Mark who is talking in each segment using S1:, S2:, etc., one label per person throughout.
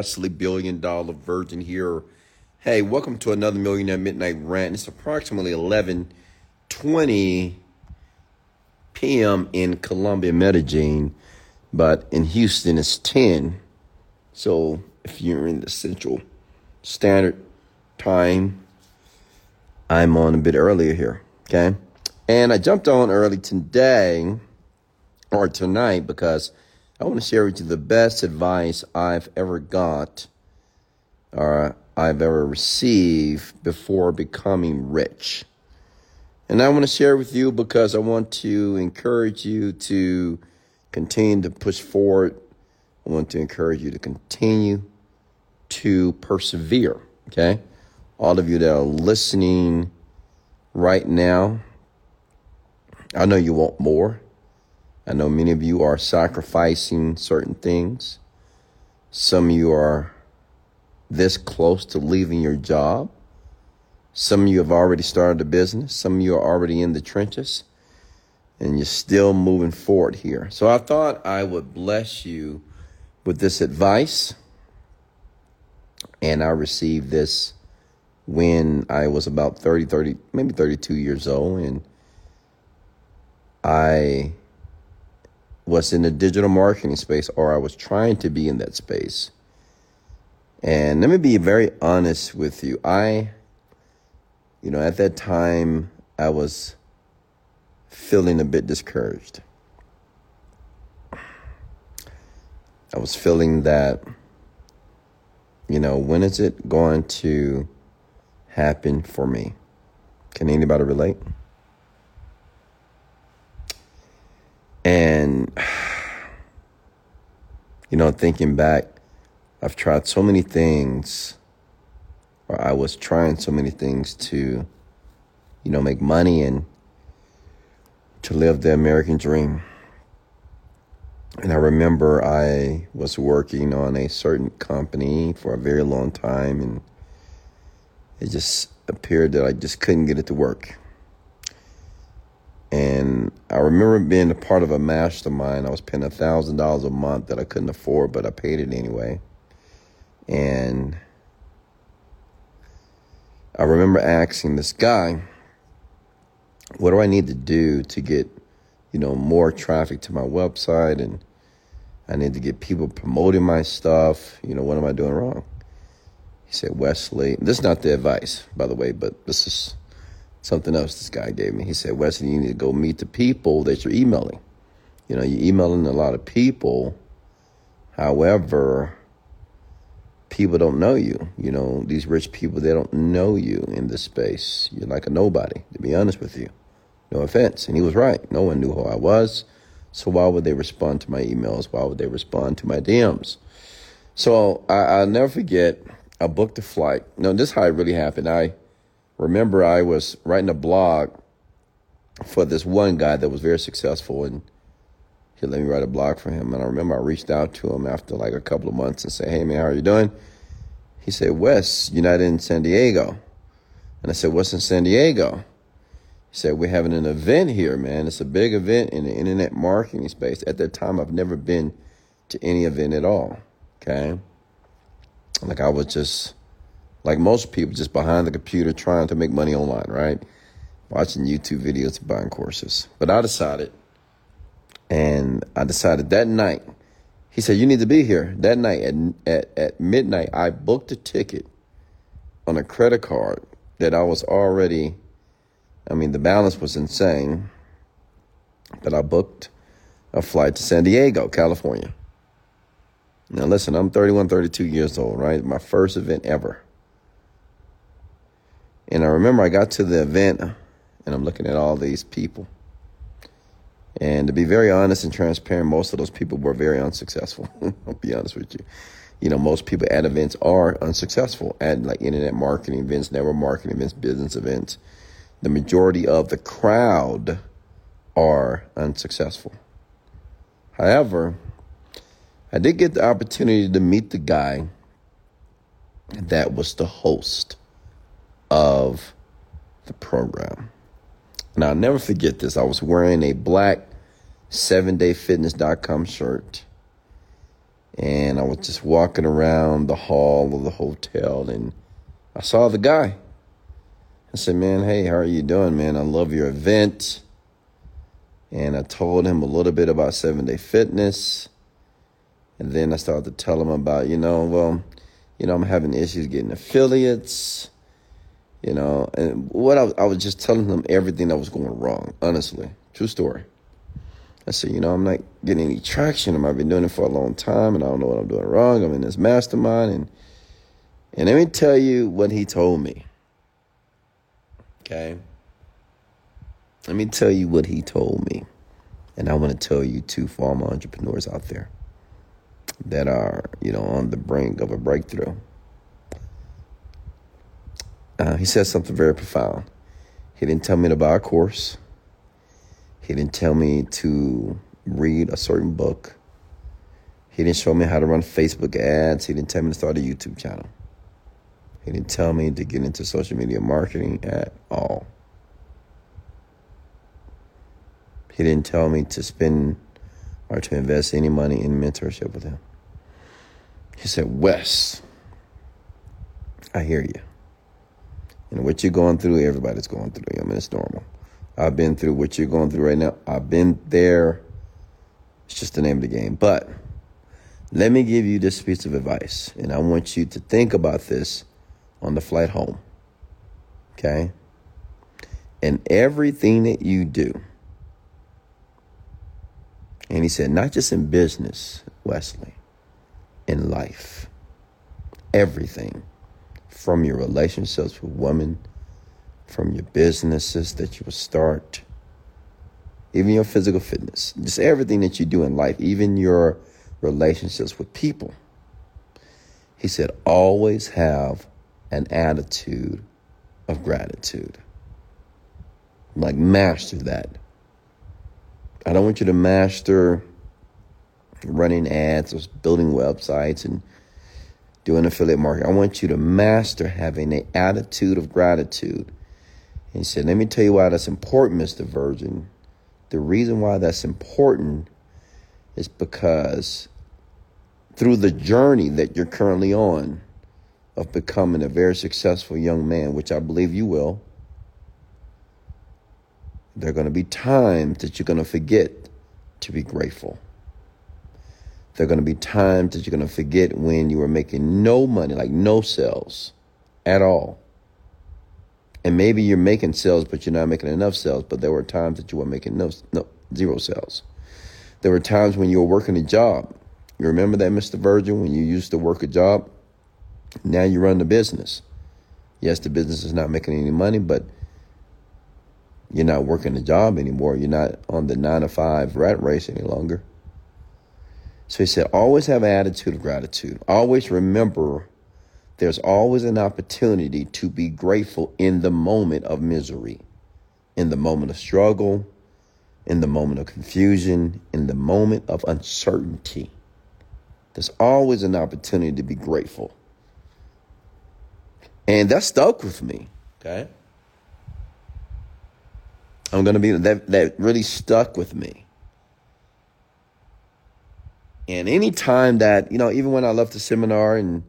S1: Wesley Million Dollar Virgin here. Hey, welcome to another Millionaire Midnight Rant. It's approximately 11:20 p.m. in Colombia, Medellin, but in Houston it's 10. So if you're in the Central Standard Time, I'm on a bit earlier here. Okay, and I jumped on early today or tonight because I want to share with you the best advice I've ever got or I've ever received before becoming rich. And I want to share with you because I want to encourage you to continue to push forward. I want to encourage you to continue to persevere. Okay. All of you that are listening right now, I know you want more. I know many of you are sacrificing certain things. Some of you are this close to leaving your job. Some of you have already started a business. Some of you are already in the trenches and you're still moving forward here. So I thought I would bless you with this advice. And I received this when I was about 30, 30, maybe 32 years old. And I was in the digital marketing space or I was trying to be in that space. And let me be very honest with you. I, you know, at that time, I was feeling a bit discouraged. I was feeling that, you know, when is it going to happen for me? Can anybody relate? And, you know, thinking back, I've tried so many things, or I was trying so many things to, you know, make money and to live the American dream. And I remember I was working on a certain company for a very long time, and it just appeared that I just couldn't get it to work. And I remember being a part of a mastermind. I was paying a thousand dollars a month that I couldn't afford, but I paid it anyway. And I remember asking this guy, what do I need to do to get, you know, more traffic to my website and I need to get people promoting my stuff. You know, what am I doing wrong? He said, Wesley, this is not the advice, by the way, but this is something else this guy gave me. He said, Wesley, you need to go meet the people that you're emailing. You know, you're emailing a lot of people. However, people don't know you. You know, these rich people, they don't know you in this space. You're like a nobody, to be honest with you. No offense. And he was right. No one knew who I was. So why would they respond to my emails? Why would they respond to my DMs? So I, will never forget, I booked a flight. No, this is how it really happened. I remember I was writing a blog for this one guy that was very successful and he let me write a blog for him. And I remember I reached out to him after like a couple of months and said, Hey man, how are you doing? He said, Wes, you're in San Diego. And I said, What's in San Diego? He said, We're having an event here, man. It's a big event in the internet marketing space. At that time, I've never been to any event at all. Okay. Like I was just like most people, just behind the computer trying to make money online, right? Watching YouTube videos, buying courses. But I decided, and I decided that night, he said, You need to be here. That night at, at, at midnight, I booked a ticket on a credit card that I was already, I mean, the balance was insane. But I booked a flight to San Diego, California. Now, listen, I'm 31, 32 years old, right? My first event ever. And I remember I got to the event and I'm looking at all these people. And to be very honest and transparent, most of those people were very unsuccessful. I'll be honest with you. You know, most people at events are unsuccessful at like internet marketing events, network marketing events, business events. The majority of the crowd are unsuccessful. However, I did get the opportunity to meet the guy that was the host of the program. And I'll never forget this. I was wearing a black 7dayfitness.com shirt. And I was just walking around the hall of the hotel and I saw the guy. I said, Man, hey, how are you doing, man? I love your event. And I told him a little bit about seven day fitness. And then I started to tell him about, you know, well, you know, I'm having issues getting affiliates, you know, and what I, I was just telling him everything that was going wrong, honestly. True story. I said, you know, I'm not getting any traction. I've been doing it for a long time and I don't know what I'm doing wrong. I'm in this mastermind and and let me tell you what he told me. Okay. Let me tell you what he told me. And I want to tell you two former entrepreneurs out there that are, you know, on the brink of a breakthrough. Uh, he said something very profound. He didn't tell me to buy a course. He didn't tell me to read a certain book. He didn't show me how to run Facebook ads. He didn't tell me to start a YouTube channel. He didn't tell me to get into social media marketing at all. He didn't tell me to spend or to invest any money in mentorship with him. He said, Wes, I hear you. And what you're going through, everybody's going through. I mean, it's normal. I've been through what you're going through right now. I've been there. It's just the name of the game. But let me give you this piece of advice, and I want you to think about this on the flight home. Okay? And everything that you do, and he said, not just in business, Wesley, in life, everything from your relationships with women from your businesses that you will start, even your physical fitness, just everything that you do in life, even your relationships with people. He said, always have an attitude of gratitude. Like, master that. I don't want you to master running ads or building websites and doing affiliate marketing. I want you to master having an attitude of gratitude he said, Let me tell you why that's important, Mr. Virgin. The reason why that's important is because through the journey that you're currently on of becoming a very successful young man, which I believe you will, there are going to be times that you're going to forget to be grateful. There are going to be times that you're going to forget when you were making no money, like no sales at all. And maybe you're making sales, but you're not making enough sales. But there were times that you were making no, no zero sales. There were times when you were working a job. You remember that, Mr. Virgin, when you used to work a job? Now you run the business. Yes, the business is not making any money, but you're not working a job anymore. You're not on the nine to five rat race any longer. So he said, always have an attitude of gratitude. Always remember there's always an opportunity to be grateful in the moment of misery, in the moment of struggle, in the moment of confusion, in the moment of uncertainty. There's always an opportunity to be grateful. And that stuck with me. Okay. I'm gonna be that that really stuck with me. And any time that, you know, even when I left the seminar and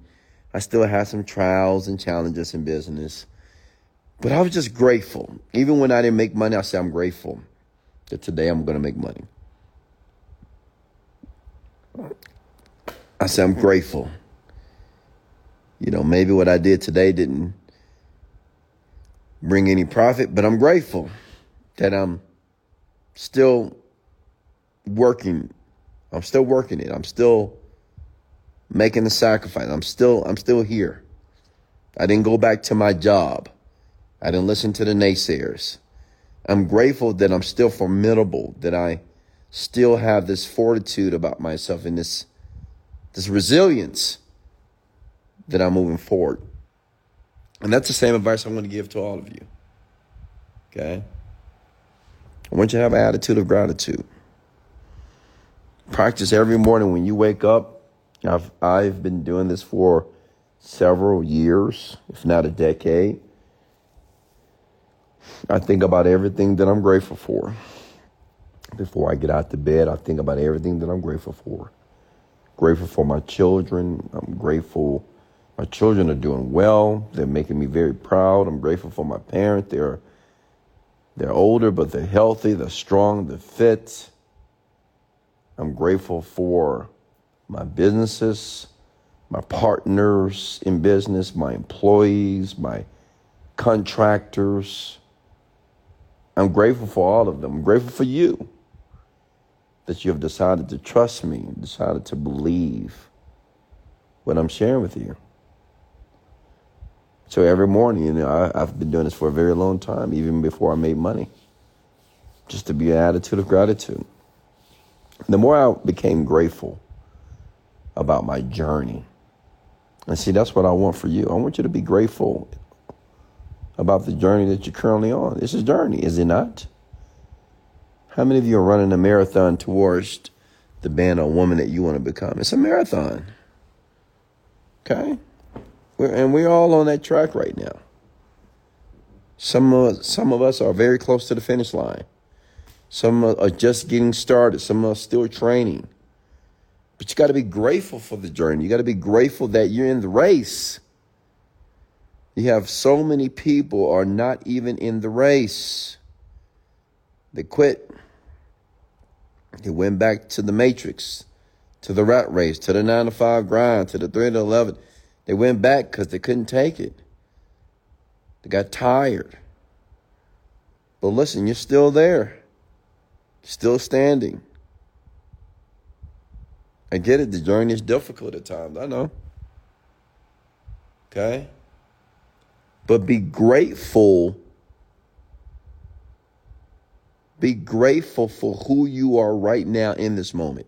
S1: I still had some trials and challenges in business. But I was just grateful. Even when I didn't make money, I said, I'm grateful that today I'm going to make money. I said, I'm grateful. You know, maybe what I did today didn't bring any profit, but I'm grateful that I'm still working. I'm still working it. I'm still making the sacrifice. I'm still I'm still here. I didn't go back to my job. I didn't listen to the naysayers. I'm grateful that I'm still formidable, that I still have this fortitude about myself and this this resilience that I'm moving forward. And that's the same advice I'm going to give to all of you. Okay? I want you to have an attitude of gratitude. Practice every morning when you wake up I've I've been doing this for several years, if not a decade. I think about everything that I'm grateful for. Before I get out to bed, I think about everything that I'm grateful for. grateful for my children. I'm grateful my children are doing well. They're making me very proud. I'm grateful for my parents. They're they're older, but they're healthy, they're strong, they're fit. I'm grateful for my businesses, my partners in business, my employees, my contractors. I'm grateful for all of them. I'm grateful for you that you have decided to trust me, decided to believe what I'm sharing with you. So every morning, you know, I, have been doing this for a very long time, even before I made money, just to be an attitude of gratitude. The more I became grateful about my journey, and see, that's what I want for you. I want you to be grateful about the journey that you're currently on. It's a journey, is it not? How many of you are running a marathon towards the man or woman that you want to become? It's a marathon. Okay? We're, and we're all on that track right now. Some of, some of us are very close to the finish line. Some are just getting started. Some are still training. But you got to be grateful for the journey. You got to be grateful that you're in the race. You have so many people are not even in the race. They quit. They went back to the matrix, to the rat race, to the nine to five grind, to the three to eleven. They went back because they couldn't take it. They got tired. But listen, you're still there, still standing. I get it. The journey is difficult at times. I know. Okay? But be grateful. Be grateful for who you are right now in this moment.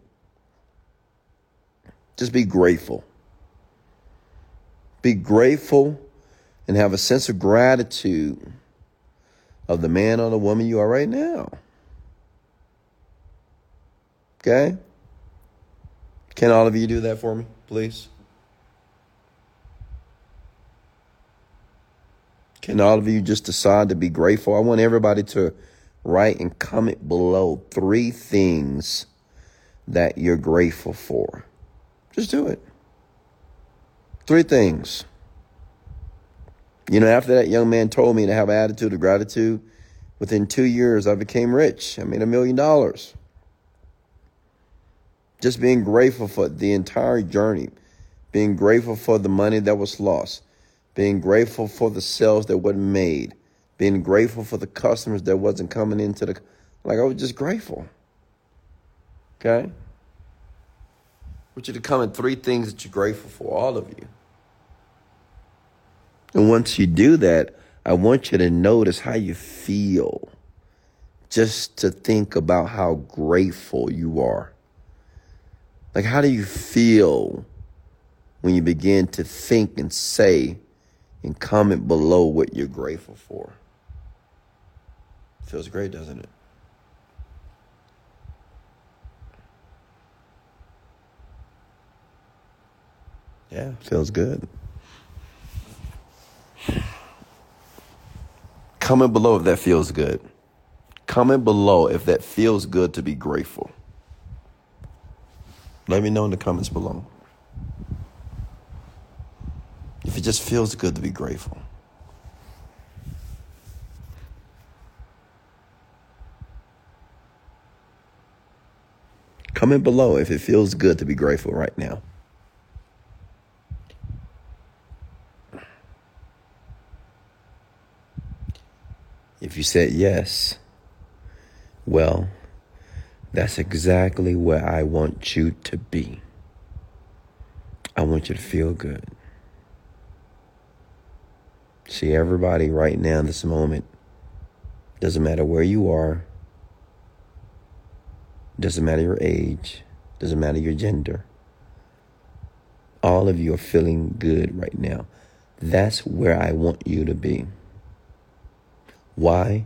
S1: Just be grateful. Be grateful and have a sense of gratitude of the man or the woman you are right now. Okay? Can all of you do that for me, please? Can all of you just decide to be grateful? I want everybody to write and comment below three things that you're grateful for. Just do it. Three things. You know, after that young man told me to have an attitude of gratitude, within two years I became rich. I made a million dollars. Just being grateful for the entire journey, being grateful for the money that was lost, being grateful for the sales that wasn't made, being grateful for the customers that wasn't coming into the like I was just grateful. Okay? I want you to comment three things that you're grateful for, all of you. And once you do that, I want you to notice how you feel. Just to think about how grateful you are. Like, how do you feel when you begin to think and say and comment below what you're grateful for? Feels great, doesn't it? Yeah, feels good. Comment below if that feels good. Comment below if that feels good to be grateful. Let me know in the comments below. If it just feels good to be grateful. Comment below if it feels good to be grateful right now. If you said yes, well, that's exactly where I want you to be. I want you to feel good. See, everybody right now this moment, doesn't matter where you are, doesn't matter your age, doesn't matter your gender. All of you are feeling good right now. That's where I want you to be. Why?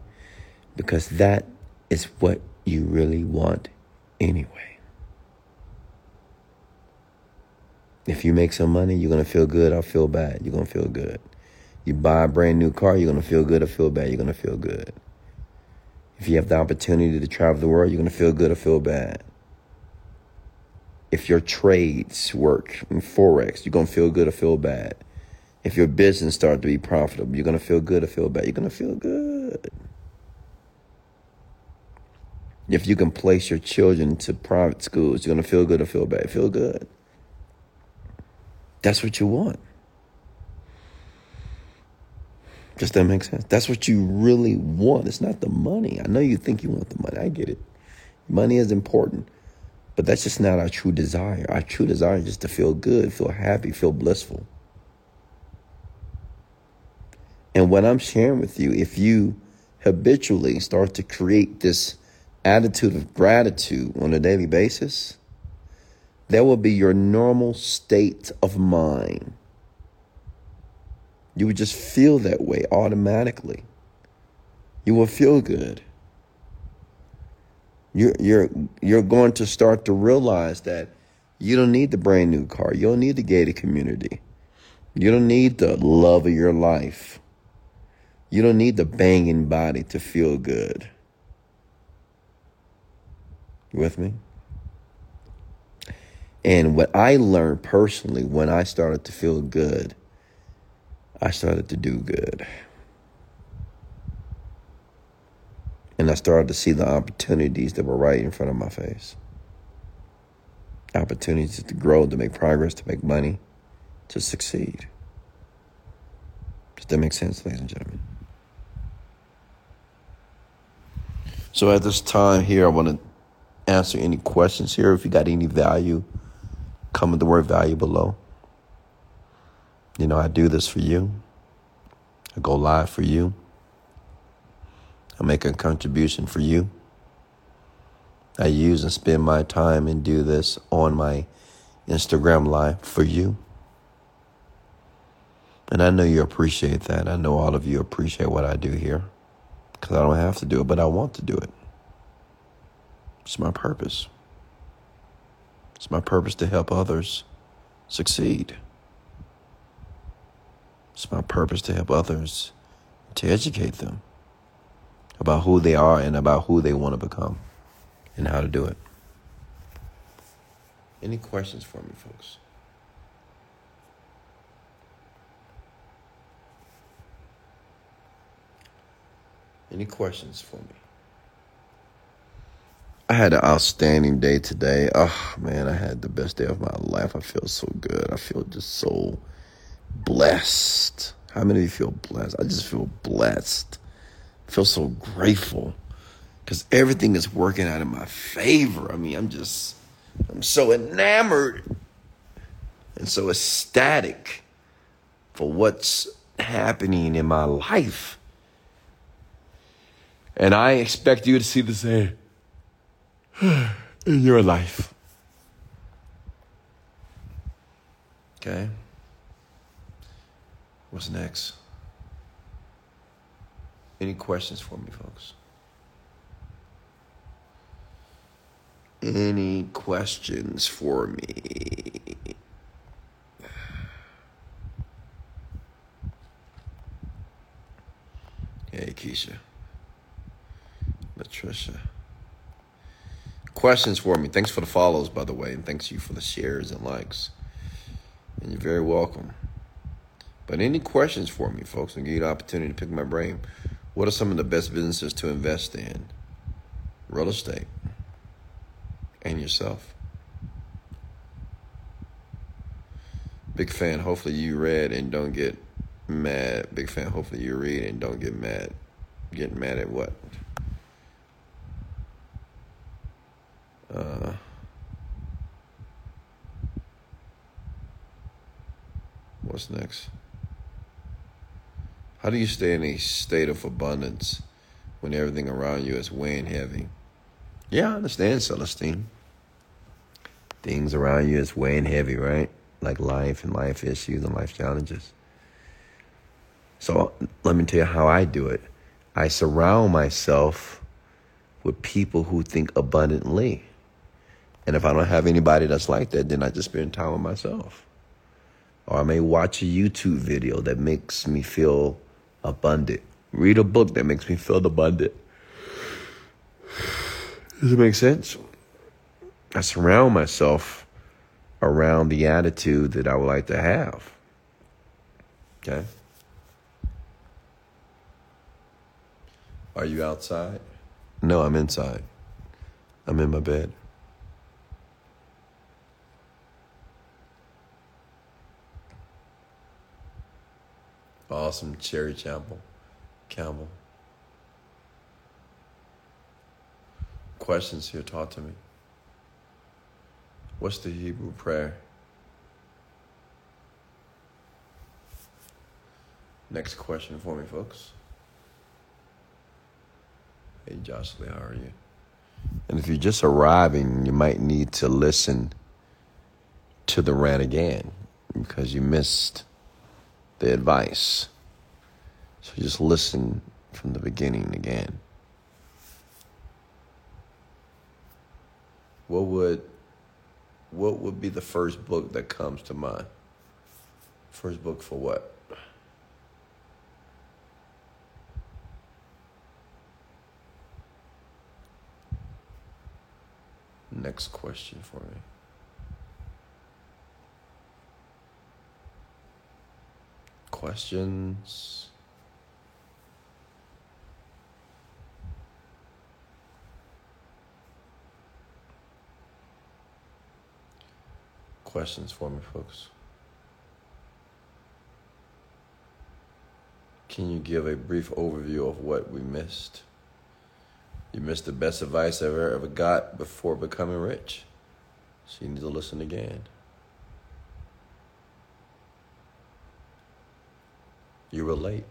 S1: Because that is what you really want anyway. If you make some money, you're going to feel good or feel bad. You're going to feel good. You buy a brand new car, you're going to feel good or feel bad. You're going to feel good. If you have the opportunity to travel the world, you're going to feel good or feel bad. if your trades work in Forex, you're going to feel good or feel bad. If your business starts to be profitable, you're going to feel good or feel bad. You're going to feel good. If you can place your children to private schools, you're going to feel good or feel bad. Feel good. That's what you want. Does that make sense? That's what you really want. It's not the money. I know you think you want the money. I get it. Money is important, but that's just not our true desire. Our true desire is just to feel good, feel happy, feel blissful. And what I'm sharing with you, if you habitually start to create this attitude of gratitude on a daily basis, that will be your normal state of mind. You would just feel that way automatically. You will feel good. You're, you're, you're going to start to realize that you don't need the brand new car. You don't need the gated community. You don't need the love of your life. You don't need the banging body to feel good. You with me? And what I learned personally when I started to feel good, I started to do good. And I started to see the opportunities that were right in front of my face. Opportunities to grow, to make progress, to make money, to succeed. Does that make sense, ladies and gentlemen? So at this time here, I want to answer any questions here. If you got any value, comment the word value below. You know, I do this for you. I go live for you. I make a contribution for you. I use and spend my time and do this on my Instagram live for you. And I know you appreciate that. I know all of you appreciate what I do here because I don't have to do it, but I want to do it. It's my purpose. It's my purpose to help others succeed. It's my purpose to help others, to educate them about who they are and about who they want to become and how to do it. Any questions for me, folks? Any questions for me? I had an outstanding day today. Oh man, I had the best day of my life. I feel so good. I feel just so blessed. How many of you feel blessed? I just feel blessed. I feel so grateful because everything is working out in my favor. I mean, I'm just, I'm so enamored and so ecstatic for what's happening in my life. And I expect you to see the same. in your life. Okay? What's next? Any questions for me, folks? Any questions for me? Hey, Keisha. Latricia questions for me. Thanks for the follows, by the way, and thanks you for the shares and likes. And you're very welcome. But any questions for me, folks, and give you the opportunity to pick my brain. What are some of the best businesses to invest in? Real estate and yourself. Big fan. Hopefully you read and don't get mad. Big fan. Hopefully you read and don't get mad. Getting mad at what? Next? How do you stay in a state of abundance when everything around you is weighing heavy? Yeah, I understand, Celestine. Things around you is weighing heavy, right? Like life and life issues and life challenges. So let me tell you how I do it. I surround myself with people who think abundantly. And if I don't have anybody that's like that, then I just spend time with myself. Or I may watch a YouTube video that makes me feel abundant. Read a book that makes me feel abundant. Does it make sense? I surround myself around the attitude that I would like to have. Okay? Are you outside? No, I'm inside. I'm in my bed. Awesome cherry Campbell. Campbell. Questions here taught to me. What's the Hebrew prayer? Next question for me, folks. Hey, Jocelyn, how are you? And if you're just arriving, you might need to listen to the rant again because you missed the advice. So just listen from the beginning again. What would what would be the first book that comes to mind? First book for what? Next question for me. Questions? Questions for me, folks. Can you give a brief overview of what we missed? You missed the best advice I ever ever got before becoming rich. So you need to listen again. You were late.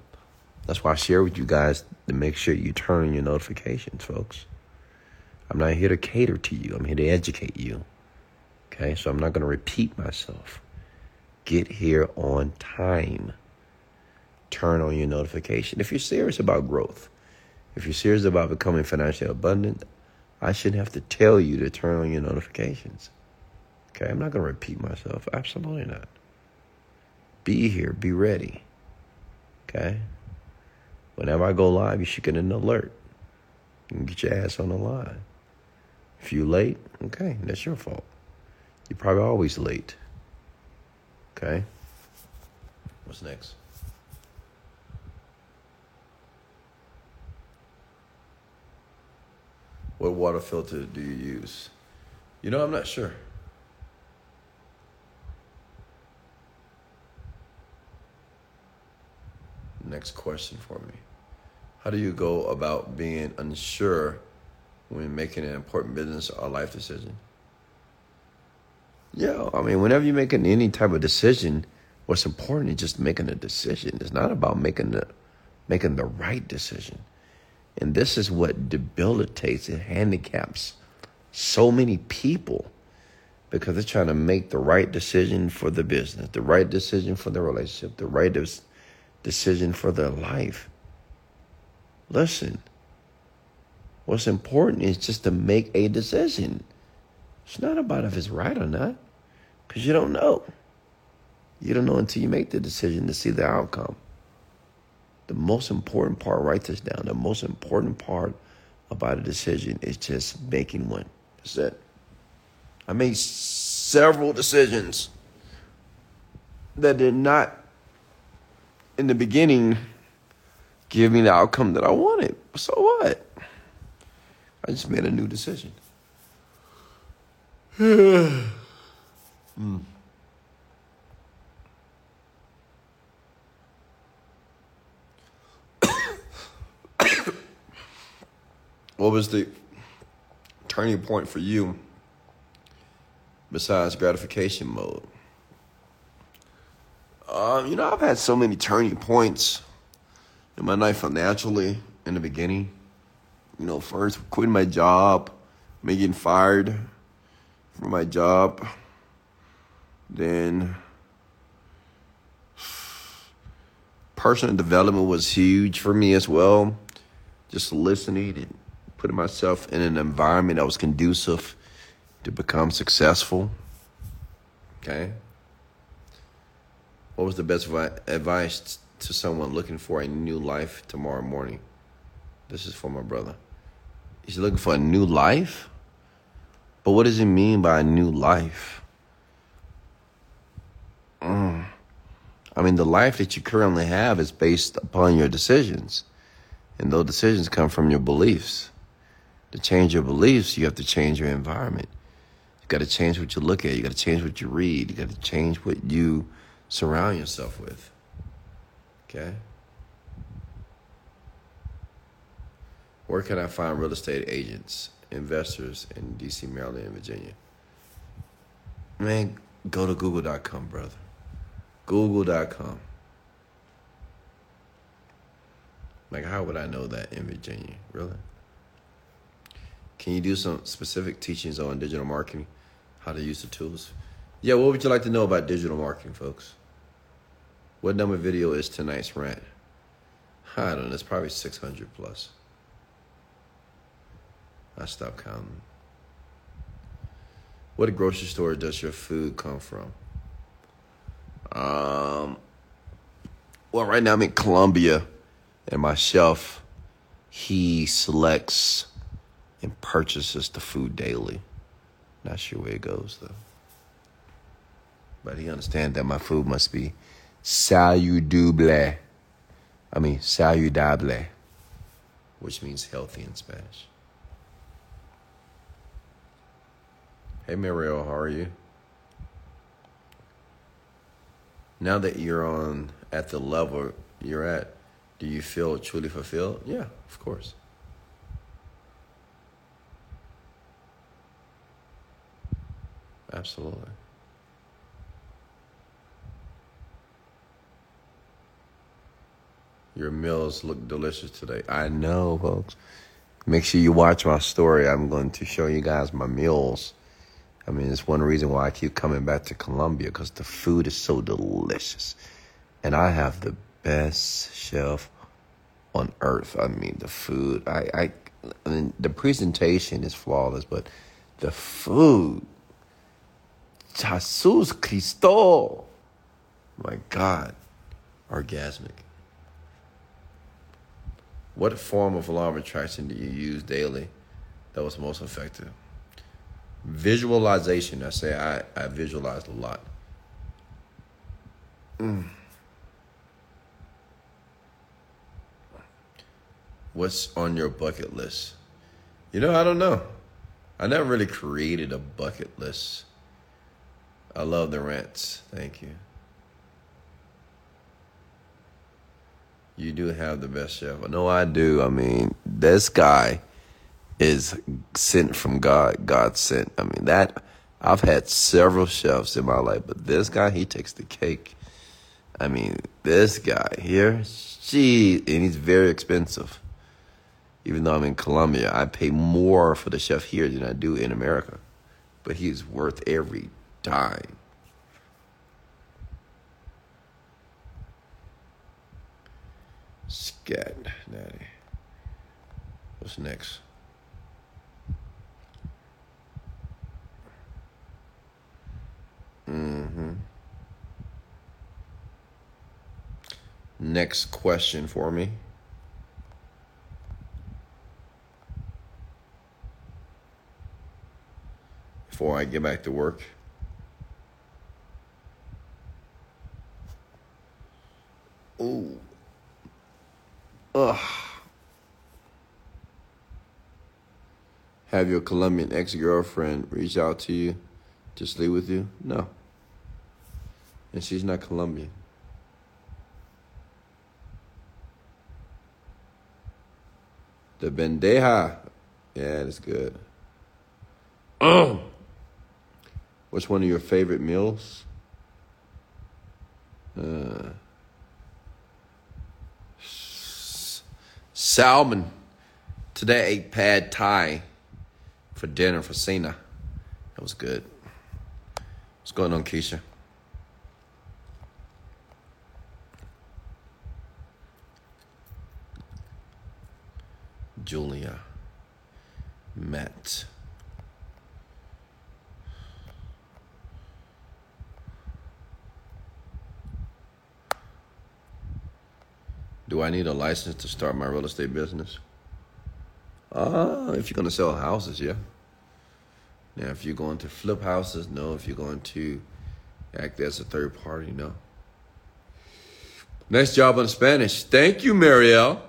S1: That's why I share with you guys to make sure you turn on your notifications, folks. I'm not here to cater to you. I'm here to educate you. Okay, so I'm not going to repeat myself. Get here on time. Turn on your notification. If you're serious about growth, if you're serious about becoming financially abundant, I shouldn't have to tell you to turn on your notifications. Okay, I'm not going to repeat myself. Absolutely not. Be here, be ready. Okay? Whenever I go live, you should get an alert and get your ass on the line. If you're late, okay, that's your fault. You're probably always late. Okay? What's next? What water filter do you use? You know, I'm not sure. Next question for me. How do you go about being unsure when making an important business or life decision? Yeah, I mean, whenever you're making any type of decision, what's important is just making a decision. It's not about making the making the right decision. And this is what debilitates and handicaps so many people because they're trying to make the right decision for the business, the right decision for the relationship, the right decision for their life. Listen, what's important is just to make a decision. It's not about if it's right or not, because you don't know. You don't know until you make the decision to see the outcome. The most important part, write this down. The most important part about a decision is just making one. That's it. I made several decisions that did not, in the beginning, give me the outcome that I wanted. So what? I just made a new decision. mm. what was the turning point for you besides gratification mode? Um, you know, I've had so many turning points in my life financially in the beginning. You know, first quitting my job, me getting fired from my job, then personal development was huge for me as well. Just listening and putting myself in an environment that was conducive to become successful. Okay. What was the best advice to someone looking for a new life tomorrow morning? This is for my brother. He's looking for a new life? But what does he mean by a new life? Mm. I mean, the life that you currently have is based upon your decisions. And those decisions come from your beliefs. To change your beliefs, you have to change your environment. You got to change what you look at. You got to change what you read. You got to change what you surround yourself with. Okay? Where can I find real estate agents, investors in DC, Maryland, and Virginia? Man, go to google.com, brother. Google.com. Like, how would I know that in Virginia? Really? Can you do some specific teachings on digital marketing? How to use the tools? Yeah, what would you like to know about digital marketing, folks? What number video is tonight's rant? I don't know. It's probably 600 plus. I stopped counting. What grocery store does your food come from? Um, well, right now I'm in Colombia, and my chef, he selects and purchases the food daily. Not sure where it goes though. But he understands that my food must be saludable. I mean saludable, which means healthy in Spanish. Hey Mariel, how are you? Now that you're on at the level you're at, do you feel truly fulfilled? Yeah, of course. Absolutely. Your meals look delicious today. I know, folks. Make sure you watch my story. I'm going to show you guys my meals. I mean, it's one reason why I keep coming back to Colombia because the food is so delicious. And I have the best chef on earth. I mean, the food, I, I, I mean, the presentation is flawless, but the food, Jesus Cristo. My God, orgasmic. What form of law of attraction do you use daily that was most effective? Visualization. I say I, I visualized a lot. Mm. What's on your bucket list? You know, I don't know. I never really created a bucket list. I love the rants. Thank you. You do have the best chef. No, I do. I mean, this guy is sent from God. God sent. I mean, that I've had several chefs in my life, but this guy, he takes the cake. I mean, this guy here, she, and he's very expensive. Even though I'm in Colombia, I pay more for the chef here than I do in America. But he's worth every dime. Scat Daddy. What's next? Mm-hmm. Next question for me. Before I get back to work. Ooh. Ugh. Have your Colombian ex girlfriend reach out to you to sleep with you? No. And she's not Colombian. The bandeja. Yeah, that's good. Oh. What's one of your favorite meals? Uh, Salmon. Today I ate pad thai for dinner for Cena. That was good. What's going on, Keisha? Julia. Matt. Do I need a license to start my real estate business? Uh, if you're going to sell houses, yeah. Now, if you're going to flip houses, no. If you're going to act as a third party, no. Next job on Spanish. Thank you, Marielle.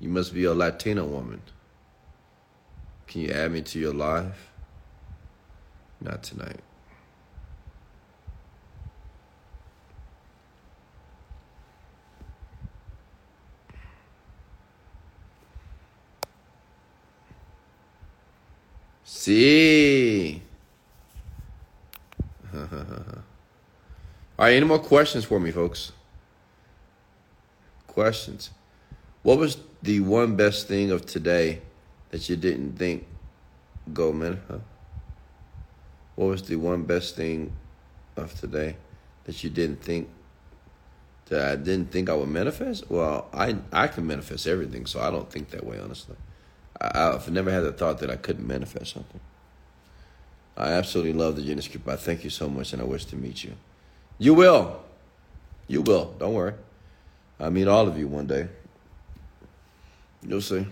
S1: You must be a Latina woman. Can you add me to your live? Not tonight. See. All right, any more questions for me, folks? Questions. What was the one best thing of today that you didn't think go man? Huh? What was the one best thing of today that you didn't think that I didn't think I would manifest? Well, I I can manifest everything, so I don't think that way, honestly. I, I've never had the thought that I couldn't manifest something. I absolutely love the Genius Group. I thank you so much, and I wish to meet you. You will. You will. Don't worry. I'll meet all of you one day. You'll see.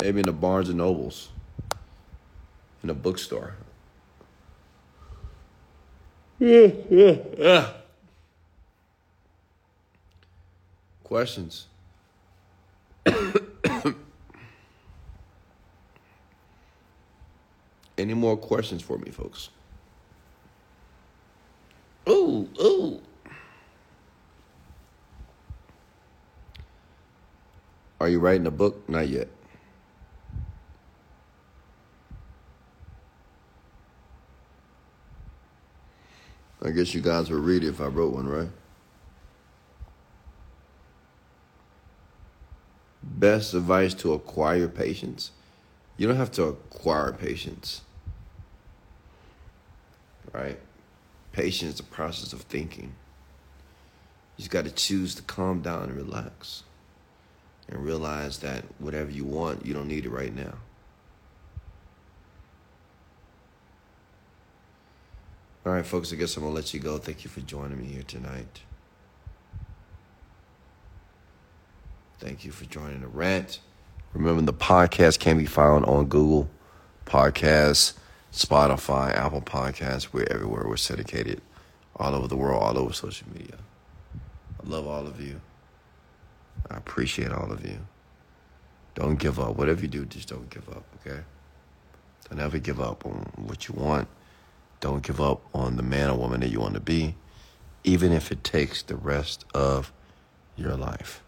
S1: Maybe in the Barnes and Nobles, in a bookstore. Yeah, yeah, yeah. Questions? Any more questions for me, folks? Ooh, ooh. Are you writing a book? Not yet. I guess you guys would read it if I wrote one, right? Best advice to acquire patience. You don't have to acquire patience, right? Patience is the process of thinking. You just got to choose to calm down and relax and realize that whatever you want, you don't need it right now. All right, folks, I guess I'm going to let you go. Thank you for joining me here tonight. Thank you for joining the rant. Remember, the podcast can be found on Google Podcasts, Spotify, Apple Podcasts. We're everywhere. We're syndicated all over the world, all over social media. I love all of you. I appreciate all of you. Don't give up. Whatever you do, just don't give up, okay? Don't ever give up on what you want. Don't give up on the man or woman that you want to be, even if it takes the rest of your life.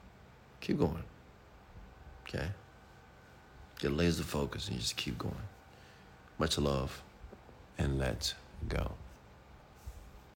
S1: Keep going, okay? Get laser focused and just keep going. Much love and let's go.